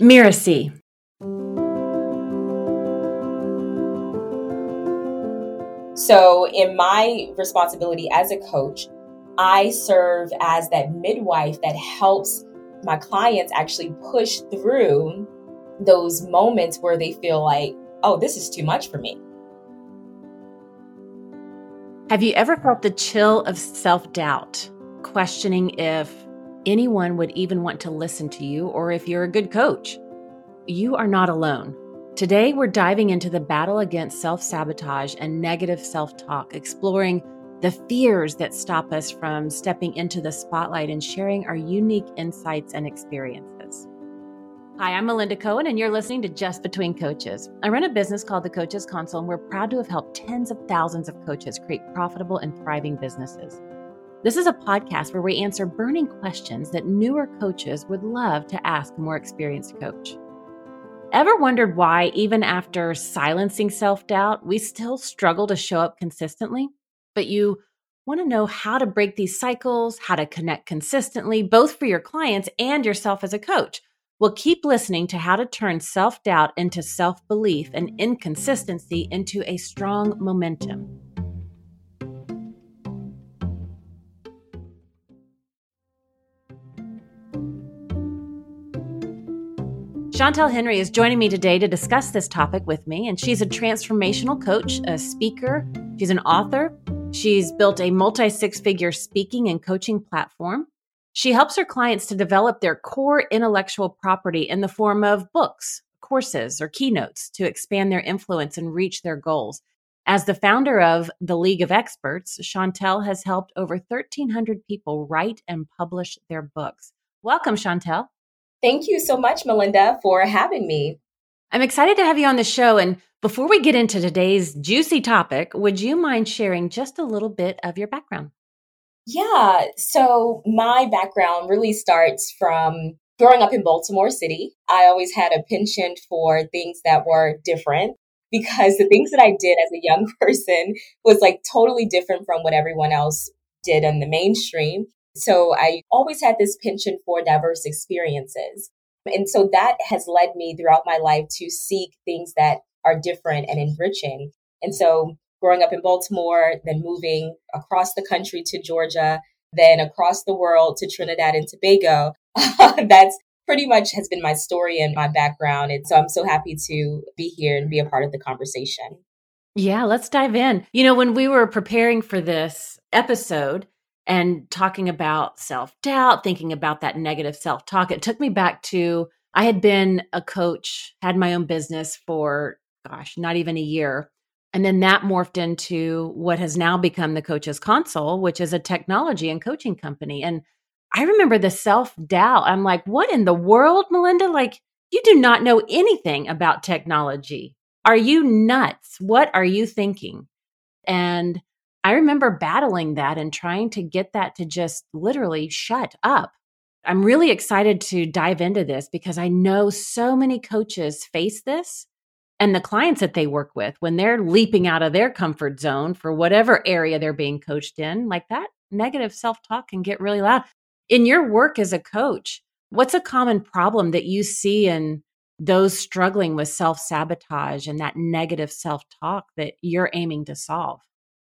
Mirasee. So, in my responsibility as a coach, I serve as that midwife that helps my clients actually push through those moments where they feel like, oh, this is too much for me. Have you ever felt the chill of self doubt, questioning if anyone would even want to listen to you or if you're a good coach? You are not alone. Today, we're diving into the battle against self sabotage and negative self talk, exploring the fears that stop us from stepping into the spotlight and sharing our unique insights and experiences. Hi, I'm Melinda Cohan, and you're listening to Just Between Coaches. I run a business called the Coaches Console, and we're proud to have helped tens of thousands of coaches create profitable and thriving businesses. This is a podcast where we answer burning questions that newer coaches would love to ask a more experienced coach. Ever wondered why, even after silencing self doubt, we still struggle to show up consistently? But you want to know how to break these cycles, how to connect consistently, both for your clients and yourself as a coach. Well, keep listening to how to turn self doubt into self belief and inconsistency into a strong momentum. Chantel Henry is joining me today to discuss this topic with me, and she's a transformational coach, a speaker, she's an author. She's built a multi six figure speaking and coaching platform. She helps her clients to develop their core intellectual property in the form of books, courses, or keynotes to expand their influence and reach their goals. As the founder of the League of Experts, Chantel has helped over 1,300 people write and publish their books. Welcome, Chantel. Thank you so much, Melinda, for having me. I'm excited to have you on the show. And before we get into today's juicy topic, would you mind sharing just a little bit of your background? Yeah. So, my background really starts from growing up in Baltimore City. I always had a penchant for things that were different because the things that I did as a young person was like totally different from what everyone else did in the mainstream. So I always had this penchant for diverse experiences. And so that has led me throughout my life to seek things that are different and enriching. And so growing up in Baltimore, then moving across the country to Georgia, then across the world to Trinidad and Tobago, that's pretty much has been my story and my background. And so I'm so happy to be here and be a part of the conversation. Yeah, let's dive in. You know, when we were preparing for this episode, and talking about self doubt, thinking about that negative self talk. It took me back to I had been a coach, had my own business for, gosh, not even a year. And then that morphed into what has now become the Coaches Console, which is a technology and coaching company. And I remember the self doubt. I'm like, what in the world, Melinda? Like, you do not know anything about technology. Are you nuts? What are you thinking? And I remember battling that and trying to get that to just literally shut up. I'm really excited to dive into this because I know so many coaches face this and the clients that they work with when they're leaping out of their comfort zone for whatever area they're being coached in, like that negative self talk can get really loud. In your work as a coach, what's a common problem that you see in those struggling with self sabotage and that negative self talk that you're aiming to solve?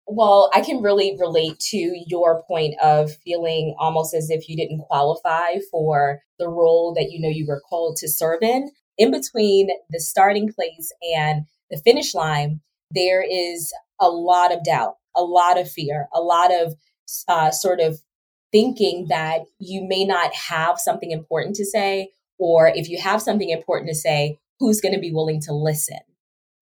Well, I can really relate to your point of feeling almost as if you didn't qualify for the role that you know you were called to serve in. In between the starting place and the finish line, there is a lot of doubt, a lot of fear, a lot of uh, sort of thinking that you may not have something important to say, or if you have something important to say, who's going to be willing to listen?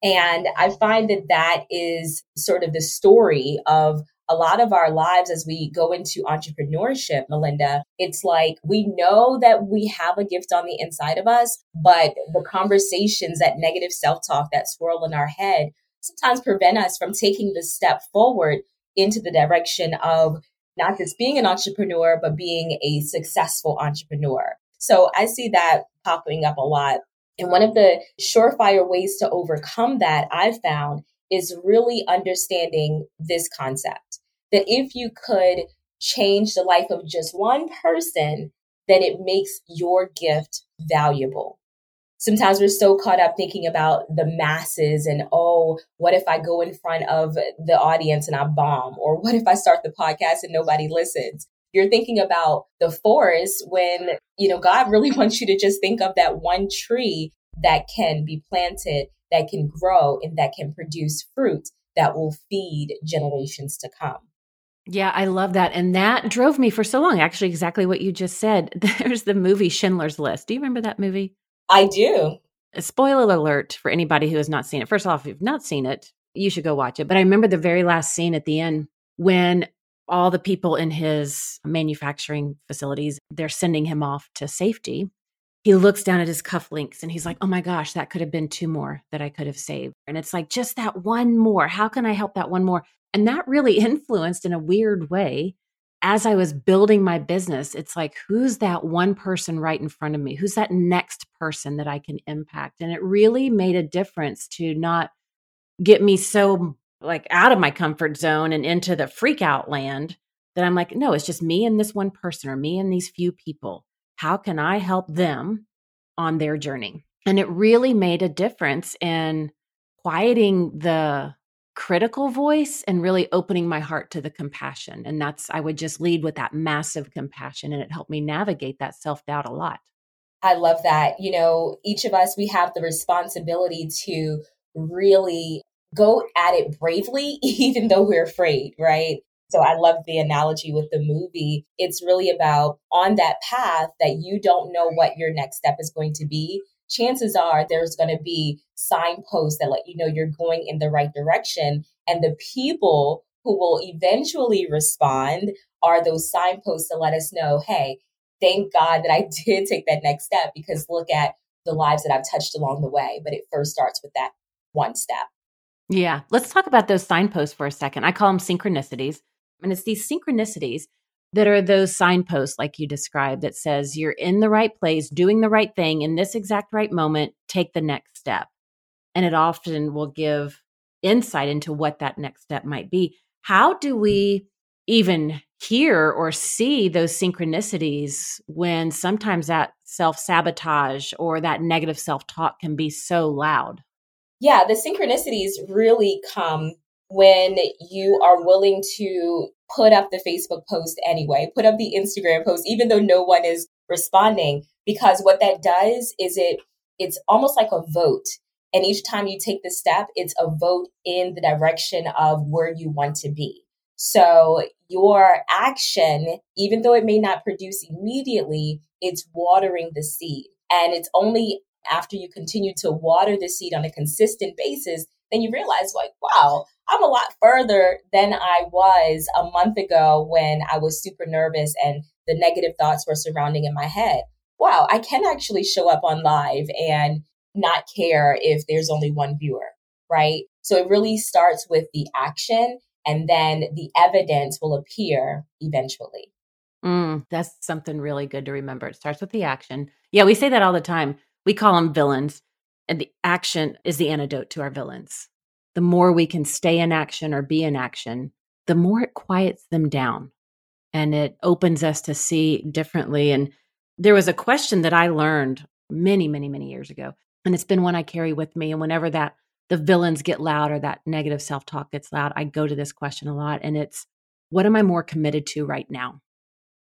And I find that that is sort of the story of a lot of our lives as we go into entrepreneurship, Melinda. It's like we know that we have a gift on the inside of us, but the conversations, that negative self talk that swirl in our head sometimes prevent us from taking the step forward into the direction of not just being an entrepreneur, but being a successful entrepreneur. So I see that popping up a lot and one of the surefire ways to overcome that I've found is really understanding this concept. That if you could change the life of just one person, then it makes your gift valuable. sometimes we're so caught up thinking about the masses and oh what if i go in front of the audience and i bomb? Or what if i start the podcast and nobody listens you're thinking about the forest when you know god really wants you to just think of that one tree that can be planted that can grow and that can produce fruit that will feed generations to come yeah, I love that. And that drove me for so long. Actually, exactly what you just said. There's the movie Schindler's List. Do you remember that movie? I do. A spoiler alert for anybody who has not seen it. First off, if you've not seen it, you should go watch it. But I remember the very last scene at the end when all the people in his manufacturing facilities, they're sending him off to safety. He looks down at his cufflinks and he's like, Oh my gosh, that could have been two more that I could have saved. And it's like, just that one more. How can I help that one more? And that really influenced in a weird way as I was building my business, it's like, who's that one person right in front of me? Who's that next person that I can impact? And it really made a difference to not get me so like out of my comfort zone and into the freak out land that I'm like, no, it's just me and this one person or me and these few people. How can I help them on their journey? And it really made a difference in quieting the critical voice and really opening my heart to the compassion. And that's, I would just lead with that massive compassion, and it helped me navigate that self doubt a lot. I love that. You know, each of us, we have the responsibility to really go at it bravely, even though we're afraid, right? So I love the analogy with the movie. It's really about on that path that you don't know what your next step is going to be chances are there's going to be signposts that let you know you're going in the right direction. And the people who will eventually respond are those signposts to let us know, hey, thank God that I did take that next step because look at the lives that I've touched along the way. But it first starts with that one step. Yeah. Let's talk about those signposts for a second. I call them synchronicities. And it's these synchronicities that are those signposts like you described that says you're in the right place doing the right thing in this exact right moment take the next step and it often will give insight into what that next step might be how do we even hear or see those synchronicities when sometimes that self-sabotage or that negative self-talk can be so loud yeah the synchronicities really come when you are willing to put up the Facebook post anyway, put up the Instagram post, even though no one is responding, because what that does is it it's almost like a vote. And each time you take the step, it's a vote in the direction of where you want to be. So your action, even though it may not produce immediately, it's watering the seed. And it's only after you continue to water the seed on a consistent basis, then you realize, like, wow, I'm a lot further than I was a month ago when I was super nervous and the negative thoughts were surrounding in my head. Wow, I can actually show up on live and not care if there's only one viewer, right? So it really starts with the action and then the evidence will appear eventually. Mm, that's something really good to remember. It starts with the action. Yeah, we say that all the time. We call them villains, and the action is the antidote to our villains the more we can stay in action or be in action, the more it quiets them down and it opens us to see differently. And there was a question that I learned many, many, many years ago. And it's been one I carry with me. And whenever that the villains get loud or that negative self talk gets loud, I go to this question a lot. And it's, what am I more committed to right now?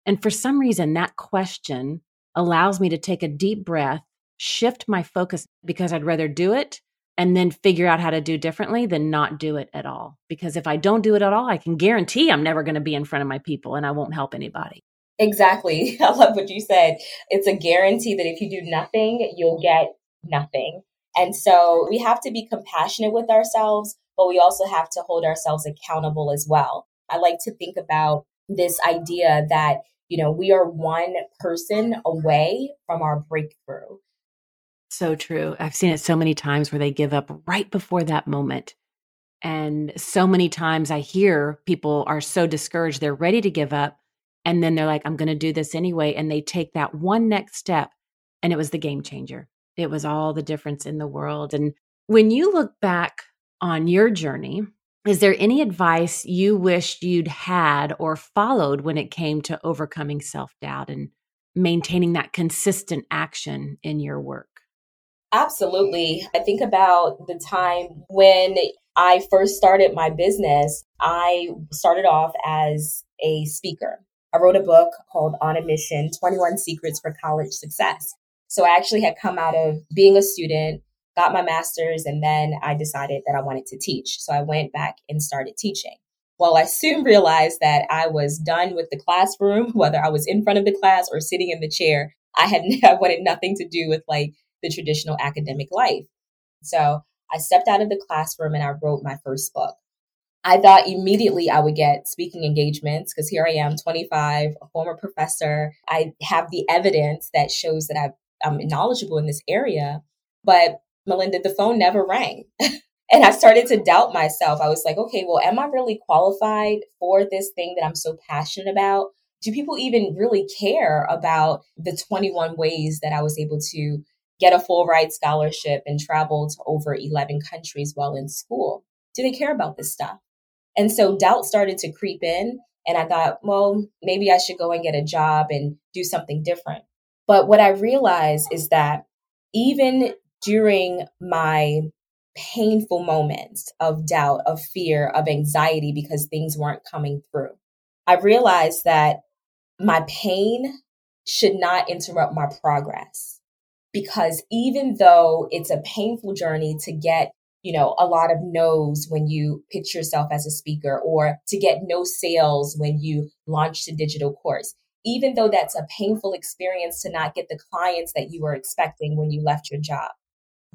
And for some reason, that question allows me to take a deep breath, shift my focus because I'd rather do it and then figure out how to do differently than not do it at all. Because if I don't do it at all, I can guarantee I'm never going to be in front of my people and I won't help anybody. Exactly. I love what you said. It's a guarantee that if you do nothing, you'll get nothing. And so we have to be compassionate with ourselves, but we also have to hold ourselves accountable as well. I like to think about this idea that, you know, we are one person away from our breakthrough. So true. I've seen it so many times where they give up right before that moment. And so many times I hear people are so discouraged, they're ready to give up. And then they're like, I'm going to do this anyway. And they take that one next step. And it was the game changer. It was all the difference in the world. And when you look back on your journey, is there any advice you wished you'd had or followed when it came to overcoming self doubt and maintaining that consistent action in your work? Absolutely. I think about the time when I first started my business. I started off as a speaker. I wrote a book called On a Mission 21 Secrets for College Success. So I actually had come out of being a student, got my master's, and then I decided that I wanted to teach. So I went back and started teaching. Well, I soon realized that I was done with the classroom, whether I was in front of the class or sitting in the chair. I had I wanted nothing to do with like the traditional academic life. So I stepped out of the classroom and I wrote my first book. I thought immediately I would get speaking engagements because here I am, 25, a former professor. I have the evidence that shows that i am knowledgeable in this area. But Melinda, the phone never rang. and I started to doubt myself. I was like, okay, well, am I really qualified for this thing that I'm so passionate about? Do people even really care about the 21 ways that I was able to get a full ride scholarship and travel to over 11 countries while in school? Do they care about this stuff? And so doubt started to creep in. And I thought, well, maybe I should go and get a job and do something different. But what I realized is that even during my painful moments of doubt, of fear, of anxiety because things weren't coming through, I realized that my pain should not interrupt my progress. Because even though it's a painful journey to get you know, a lot of no's when you pitch yourself as a speaker or to get no sales when you launch a digital course. Even though that's a painful experience to not get the clients that you were expecting when you left your job,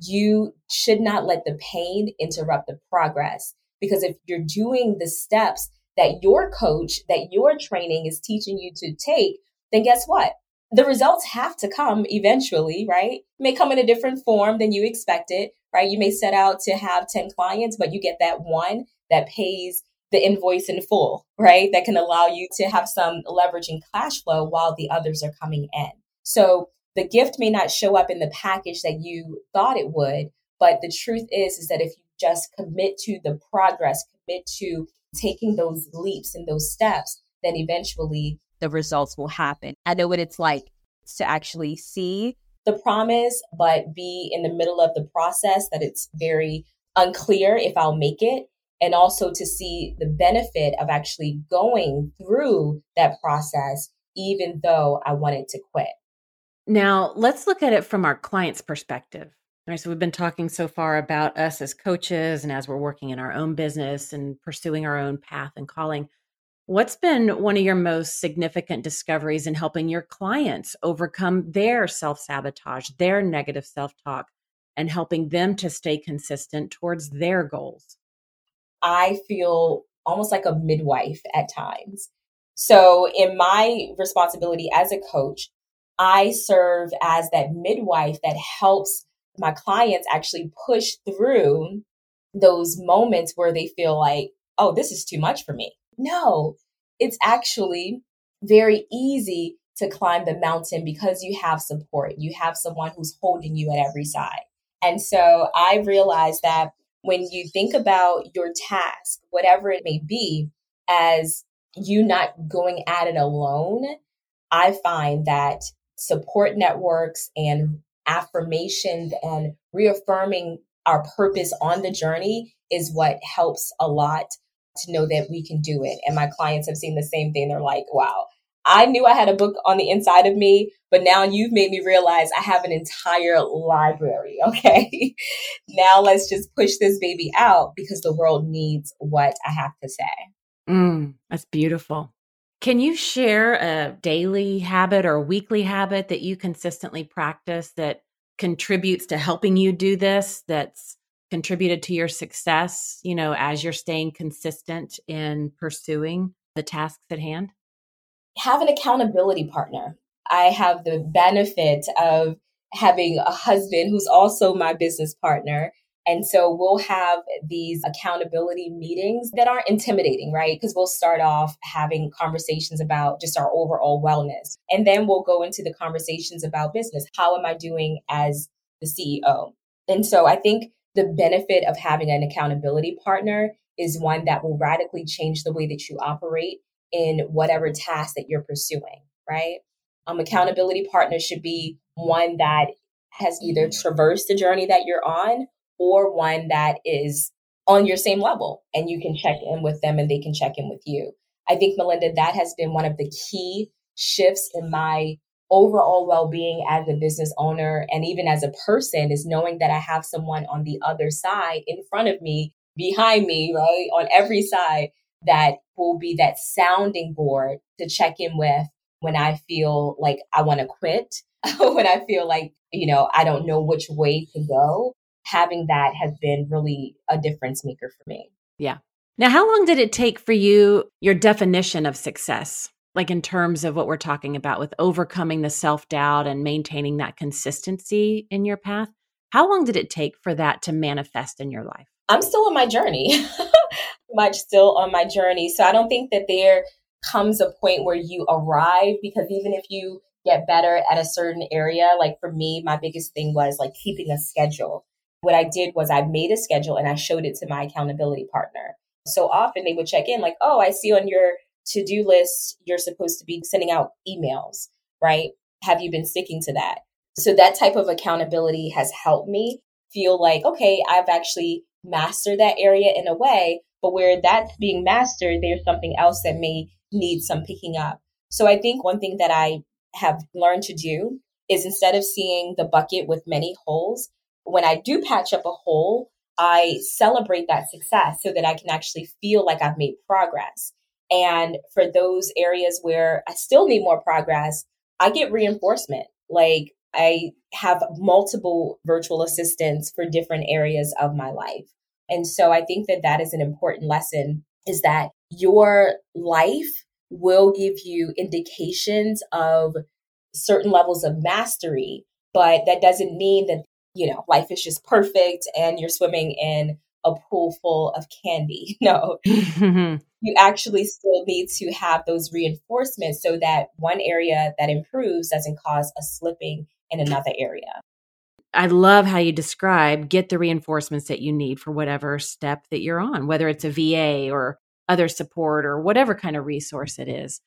you should not let the pain interrupt the progress. Because if you're doing the steps that your coach, that your training is teaching you to take, then guess what? The results have to come eventually, right? It may come in a different form than you expected, right? You may set out to have 10 clients, but you get that one that pays the invoice in full, right? That can allow you to have some leveraging cash flow while the others are coming in. So the gift may not show up in the package that you thought it would, but the truth is is that if you just commit to the progress, commit to taking those leaps and those steps, then eventually the results will happen. I know what it's like to actually see the promise, but be in the middle of the process that it's very unclear if I'll make it. And also to see the benefit of actually going through that process, even though I wanted to quit. Now, let's look at it from our client's perspective. All right, so we've been talking so far about us as coaches and as we're working in our own business and pursuing our own path and calling. What's been one of your most significant discoveries in helping your clients overcome their self sabotage, their negative self talk, and helping them to stay consistent towards their goals? I feel almost like a midwife at times. So, in my responsibility as a coach, I serve as that midwife that helps my clients actually push through those moments where they feel like, oh, this is too much for me. No, it's actually very easy to climb the mountain because you have support. You have someone who's holding you at every side. And so I realized that when you think about your task, whatever it may be, as you not going at it alone, I find that support networks and affirmation and reaffirming our purpose on the journey is what helps a lot to know that we can do it. And my clients have seen the same thing. They're like, wow, I knew I had a book on the inside of me, but now you've made me realize I have an entire library. Okay. now let's just push this baby out because the world needs what I have to say. Mm, that's beautiful. Can you share a daily habit or weekly habit that you consistently practice that contributes to helping you do this? That's contributed to your success, you know, as you're staying consistent in pursuing the tasks at hand? Have an accountability partner. I have the benefit of having a husband who's also my business partner. And so we'll have these accountability meetings that aren't intimidating, right? Because we'll start off having conversations about just our overall wellness. And then we'll go into the conversations about business. How am I doing as the CEO? And so I think the benefit of having an accountability partner is one that will radically change the way that you operate in whatever task that you're pursuing, right? Um, accountability partner should be one that has either traversed the journey that you're on or one that is on your same level and you can check in with them and they can check in with you. I think, Melinda, that has been one of the key shifts in my overall well being as a business owner and even as a person is knowing that I have someone on the other side in front of me, behind me, right, on every side that will be that sounding board to check in with when I feel like I want to quit, when I feel like, you know, I don't know which way to go. Having that has been really a difference maker for me. Yeah. Now, how long did it take for you, your definition of success? Like in terms of what we're talking about with overcoming the self doubt and maintaining that consistency in your path. How long did it take for that to manifest in your life? I'm still on my journey, much still on my journey. So I don't think that there comes a point where you arrive because even if you get better at a certain area, like for me, my biggest thing was like keeping a schedule. What I did was I made a schedule and I showed it to my accountability partner. So often they would check in like, oh, I see on your to do list, you're supposed to be sending out emails, right? Have you been sticking to that? So that type of accountability has helped me feel like, okay, I've actually mastered that area in a way, but where that's being mastered, there's something else that may need some picking up. So I think one thing that I have learned to do is instead of seeing the bucket with many holes, when I do patch up a hole, I celebrate that success so that I can actually feel like I've made progress. And for those areas where I still need more progress, I get reinforcement. Like I have multiple virtual assistants for different areas of my life. And so I think that that is an important lesson is that your life will give you indications of certain levels of mastery, but that doesn't mean that, you know, life is just perfect and you're swimming in a pool full of candy. No, you actually still need to have those reinforcements so that one area that improves doesn't cause a slipping in another area. I love how you describe get the reinforcements that you need for whatever step that you're on, whether it's a VA or other support or whatever kind of resource it is.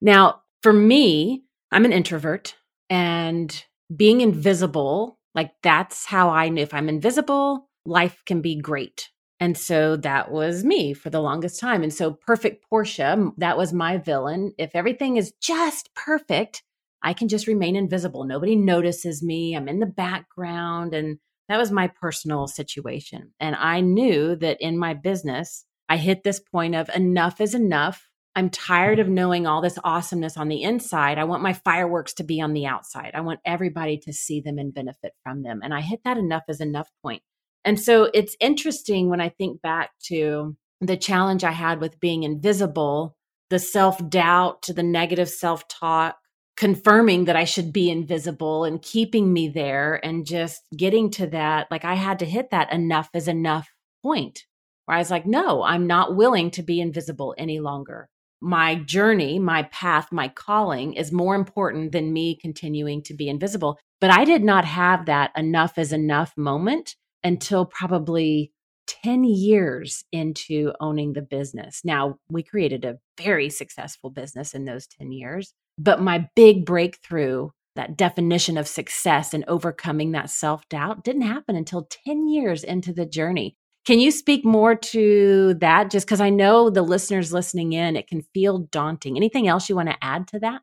Now, for me, I'm an introvert and being invisible, like that's how I if I'm invisible, life can be great. And so that was me for the longest time. And so perfect Portia, that was my villain. If everything is just perfect, I can just remain invisible. Nobody notices me. I'm in the background. And that was my personal situation. And I knew that in my business, I hit this point of enough is enough. I'm tired of knowing all this awesomeness on the inside. I want my fireworks to be on the outside. I want everybody to see them and benefit from them. And I hit that enough is enough point. And so it's interesting when I think back to the challenge I had with being invisible, the self doubt, to the negative self talk, confirming that I should be invisible and keeping me there and just getting to that. Like I had to hit that enough is enough point where I was like, no, I'm not willing to be invisible any longer. My journey, my path, my calling is more important than me continuing to be invisible. But I did not have that enough is enough moment until probably 10 years into owning the business. Now, we created a very successful business in those 10 years, but my big breakthrough, that definition of success and overcoming that self doubt, didn't happen until 10 years into the journey. Can you speak more to that? Just because I know the listeners listening in, it can feel daunting. Anything else you want to add to that?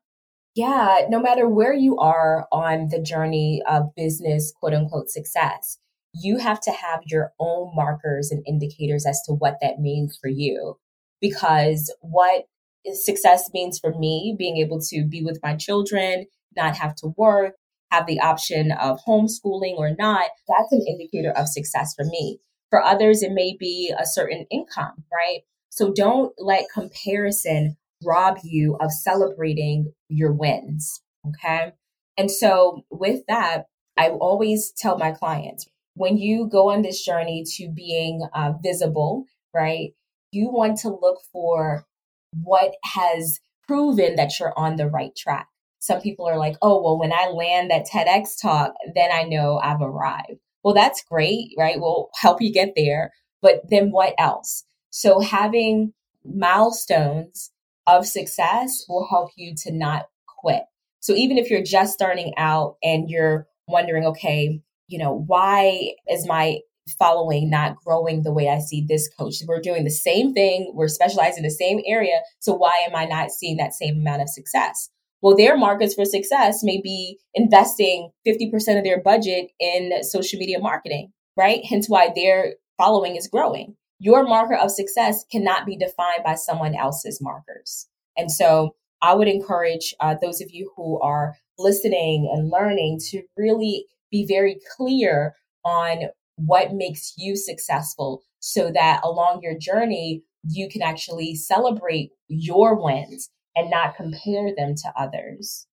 Yeah, no matter where you are on the journey of business, quote unquote, success, you have to have your own markers and indicators as to what that means for you. Because what success means for me, being able to be with my children, not have to work, have the option of homeschooling or not, that's an indicator of success for me. For others, it may be a certain income, right? So don't let comparison rob you of celebrating your wins. Okay. And so with that, I always tell my clients when you go on this journey to being uh, visible, right? You want to look for what has proven that you're on the right track. Some people are like, oh, well, when I land that TEDx talk, then I know I've arrived. Well, that's great, right? We'll help you get there. But then what else? So having milestones of success will help you to not quit. So even if you're just starting out and you're wondering, okay, you know, why is my following not growing the way I see this coach? We're doing the same thing, we're specialized in the same area. So why am I not seeing that same amount of success? Well, their markers for success may be investing 50% of their budget in social media marketing, right? Hence why their following is growing. Your marker of success cannot be defined by someone else's markers. And so I would encourage uh, those of you who are listening and learning to really be very clear on what makes you successful so that along your journey, you can actually celebrate your wins and not compare them to others.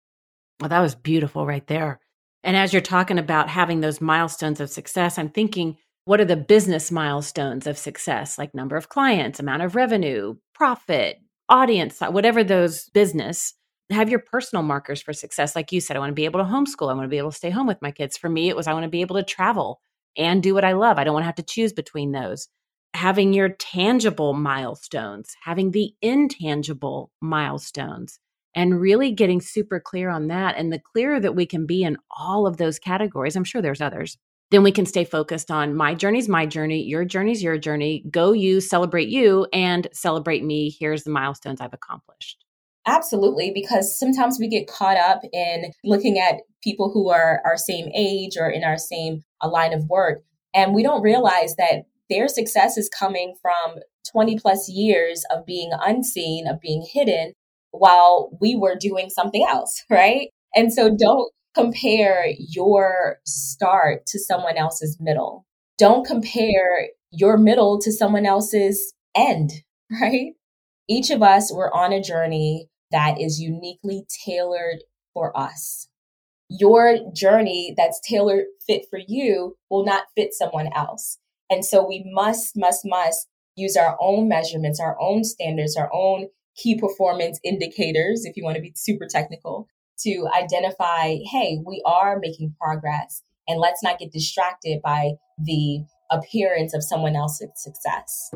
Well, that was beautiful right there. And as you're talking about having those milestones of success, I'm thinking, what are the business milestones of success, like number of clients, amount of revenue, profit, audience, whatever those business? Have your personal markers for success. Like you said, I want to be able to homeschool. I want to be able to stay home with my kids. For me, it was I want to be able to travel and do what I love. I don't want to have to choose between those having your tangible milestones, having the intangible milestones, and really getting super clear on that. And the clearer that we can be in all of those categories, I'm sure there's others, then we can stay focused on my journey's my journey, your journey's your journey. Go you, celebrate you, and celebrate me. Here's the milestones I've accomplished. Absolutely, because sometimes we get caught up in looking at people who are our same age or in our same uh, line of work. And we don't realize that their success is coming from 20 plus years of being unseen, of being hidden while we were doing something else, right? And so don't compare your start to someone else's middle. Don't compare your middle to someone else's end, right? Each of us, we're on a journey that is uniquely tailored for us. Your journey that's tailored fit for you will not fit someone else. And so we must, must, must use our own measurements, our own standards, our own key performance indicators, if you want to be super technical, to identify, hey, we are making progress. And let's not get distracted by the appearance of someone else's success.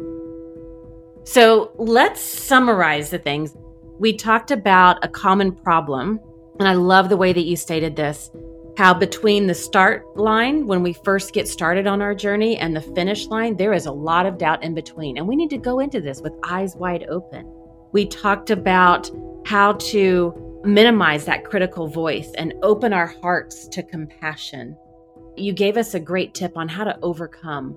So let's summarize the things. We talked about a common problem, and I love the way that you stated this how between the start line when we first get started on our journey and the finish line, there is a lot of doubt in between. And we need to go into this with eyes wide open. We talked about how to minimize that critical voice and open our hearts to compassion. You gave us a great tip on how to overcome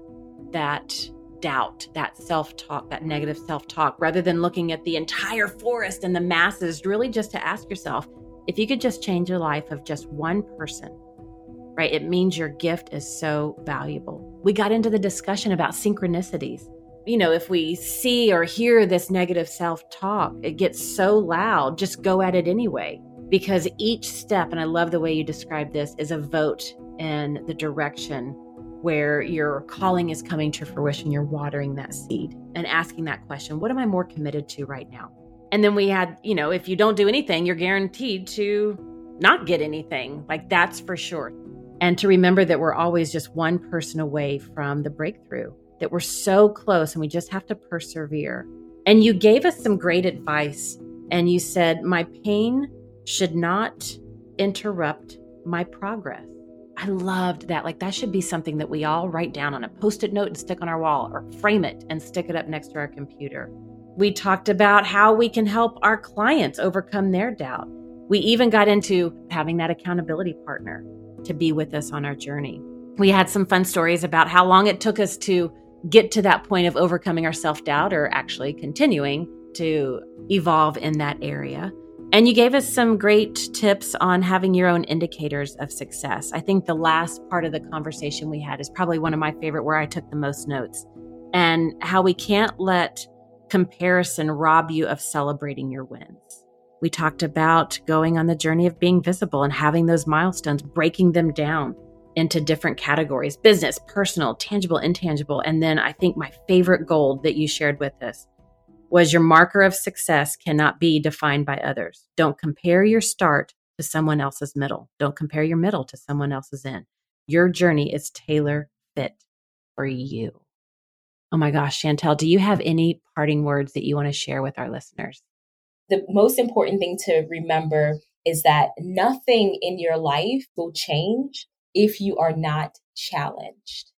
that doubt, that self talk, that negative self talk, rather than looking at the entire forest and the masses, really just to ask yourself, if you could just change the life of just one person, right, it means your gift is so valuable. We got into the discussion about synchronicities. You know, if we see or hear this negative self talk, it gets so loud, just go at it anyway. Because each step, and I love the way you describe this, is a vote in the direction where your calling is coming to fruition. You're watering that seed and asking that question What am I more committed to right now? And then we had, you know, if you don't do anything, you're guaranteed to not get anything. Like that's for sure. And to remember that we're always just one person away from the breakthrough, that we're so close and we just have to persevere. And you gave us some great advice. And you said, My pain should not interrupt my progress. I loved that. Like, that should be something that we all write down on a post it note and stick on our wall or frame it and stick it up next to our computer. We talked about how we can help our clients overcome their doubt. We even got into having that accountability partner to be with us on our journey. We had some fun stories about how long it took us to get to that point of overcoming our self doubt or actually continuing to evolve in that area. And you gave us some great tips on having your own indicators of success. I think the last part of the conversation we had is probably one of my favorite where I took the most notes and how we can't let comparison rob you of celebrating your wins. We talked about going on the journey of being visible and having those milestones, breaking them down into different categories business, personal, tangible, intangible. And then I think my favorite gold that you shared with us was your marker of success cannot be defined by others. Don't compare your start to someone else's middle. Don't compare your middle to someone else's end. Your journey is tailor fit for you. Oh my gosh, Chantel, do you have any parting words that you want to share with our listeners? The most important thing to remember is that nothing in your life will change if you are not challenged.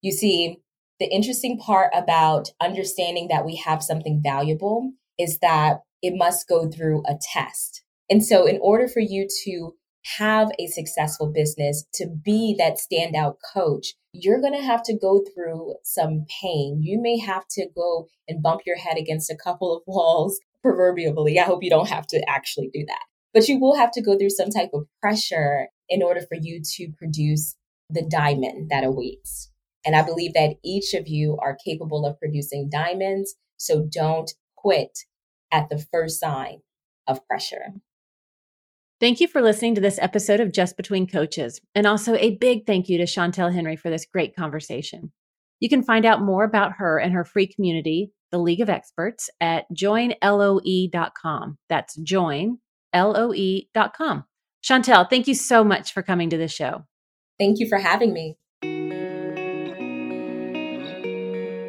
You see, the interesting part about understanding that we have something valuable is that it must go through a test. And so, in order for you to have a successful business, to be that standout coach, you're going to have to go through some pain. You may have to go and bump your head against a couple of walls, proverbially. I hope you don't have to actually do that. But you will have to go through some type of pressure in order for you to produce the diamond that awaits. And I believe that each of you are capable of producing diamonds. So don't quit at the first sign of pressure. Thank you for listening to this episode of Just Between Coaches. And also a big thank you to Chantel Henry for this great conversation. You can find out more about her and her free community, the League of Experts, at joinloe.com. That's joinloe.com. Chantel, thank you so much for coming to the show. Thank you for having me.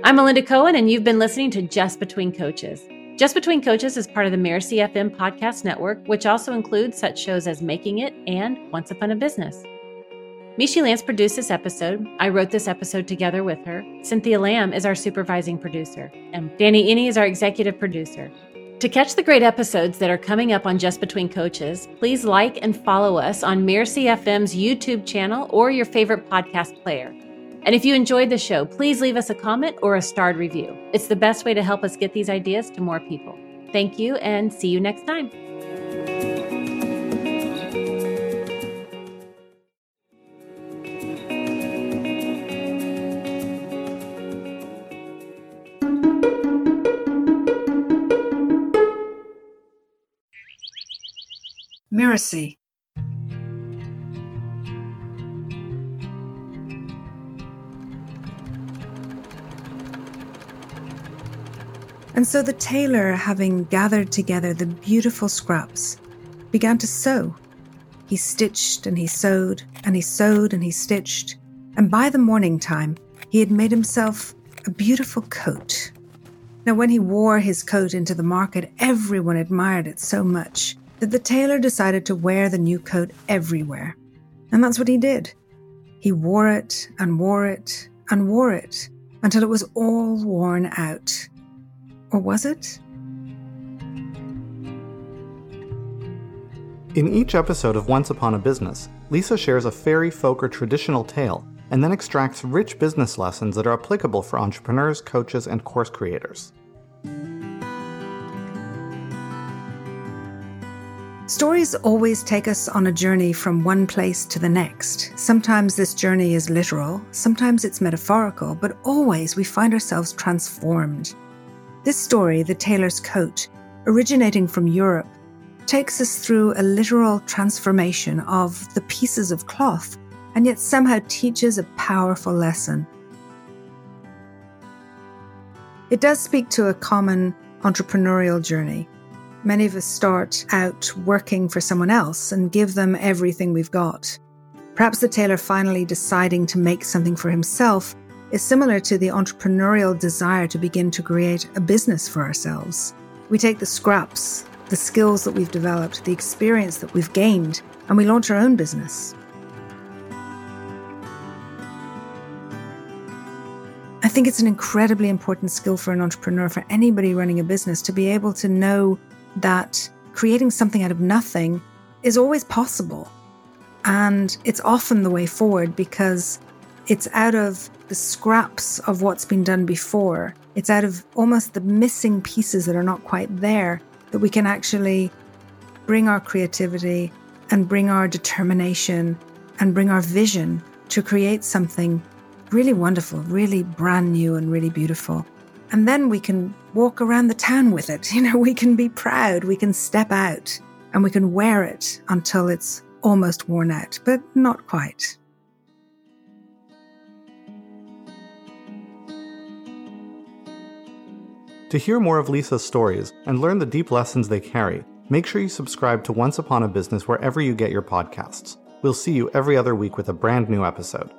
I'm Melinda Cohan, and you've been listening to Just Between Coaches. Just Between Coaches is part of the Mirasee FM podcast network, which also includes such shows as Making It and Once Upon a Business. Mishi Lance produced this episode. I wrote this episode together with her. Cynthia Lamb is our supervising producer, and Danny Iny is our executive producer. To catch the great episodes that are coming up on Just Between Coaches, please like and follow us on Mirasee FM's YouTube channel or your favorite podcast player. And if you enjoyed the show, please leave us a comment or a starred review. It's the best way to help us get these ideas to more people. Thank you and see you next time. Mirasee And so the tailor, having gathered together the beautiful scraps, began to sew. He stitched and he sewed, and he sewed and he stitched, and by the morning time, he had made himself a beautiful coat. Now, when he wore his coat into the market, everyone admired it so much that the tailor decided to wear the new coat everywhere. And that's what he did. He wore it and wore it and wore it until it was all worn out. Or was it? In each episode of Once Upon a Business, Lisa shares a fairy, folk, or traditional tale and then extracts rich business lessons that are applicable for entrepreneurs, coaches, and course creators. Stories always take us on a journey from one place to the next. Sometimes this journey is literal, sometimes it's metaphorical, but always we find ourselves transformed. This story, The Tailor's Coat, originating from Europe, takes us through a literal transformation of the pieces of cloth and yet somehow teaches a powerful lesson. It does speak to a common entrepreneurial journey. Many of us start out working for someone else and give them everything we've got. Perhaps the tailor finally deciding to make something for himself is similar to the entrepreneurial desire to begin to create a business for ourselves. We take the scraps, the skills that we've developed, the experience that we've gained, and we launch our own business. I think it's an incredibly important skill for an entrepreneur, for anybody running a business, to be able to know that creating something out of nothing is always possible. And it's often the way forward because it's out of the scraps of what's been done before. It's out of almost the missing pieces that are not quite there that we can actually bring our creativity and bring our determination and bring our vision to create something really wonderful, really brand new and really beautiful. And then we can walk around the town with it. You know, we can be proud, we can step out and we can wear it until it's almost worn out, but not quite. To hear more of Lisa's stories and learn the deep lessons they carry, make sure you subscribe to Once Upon a Business wherever you get your podcasts. We'll see you every other week with a brand new episode.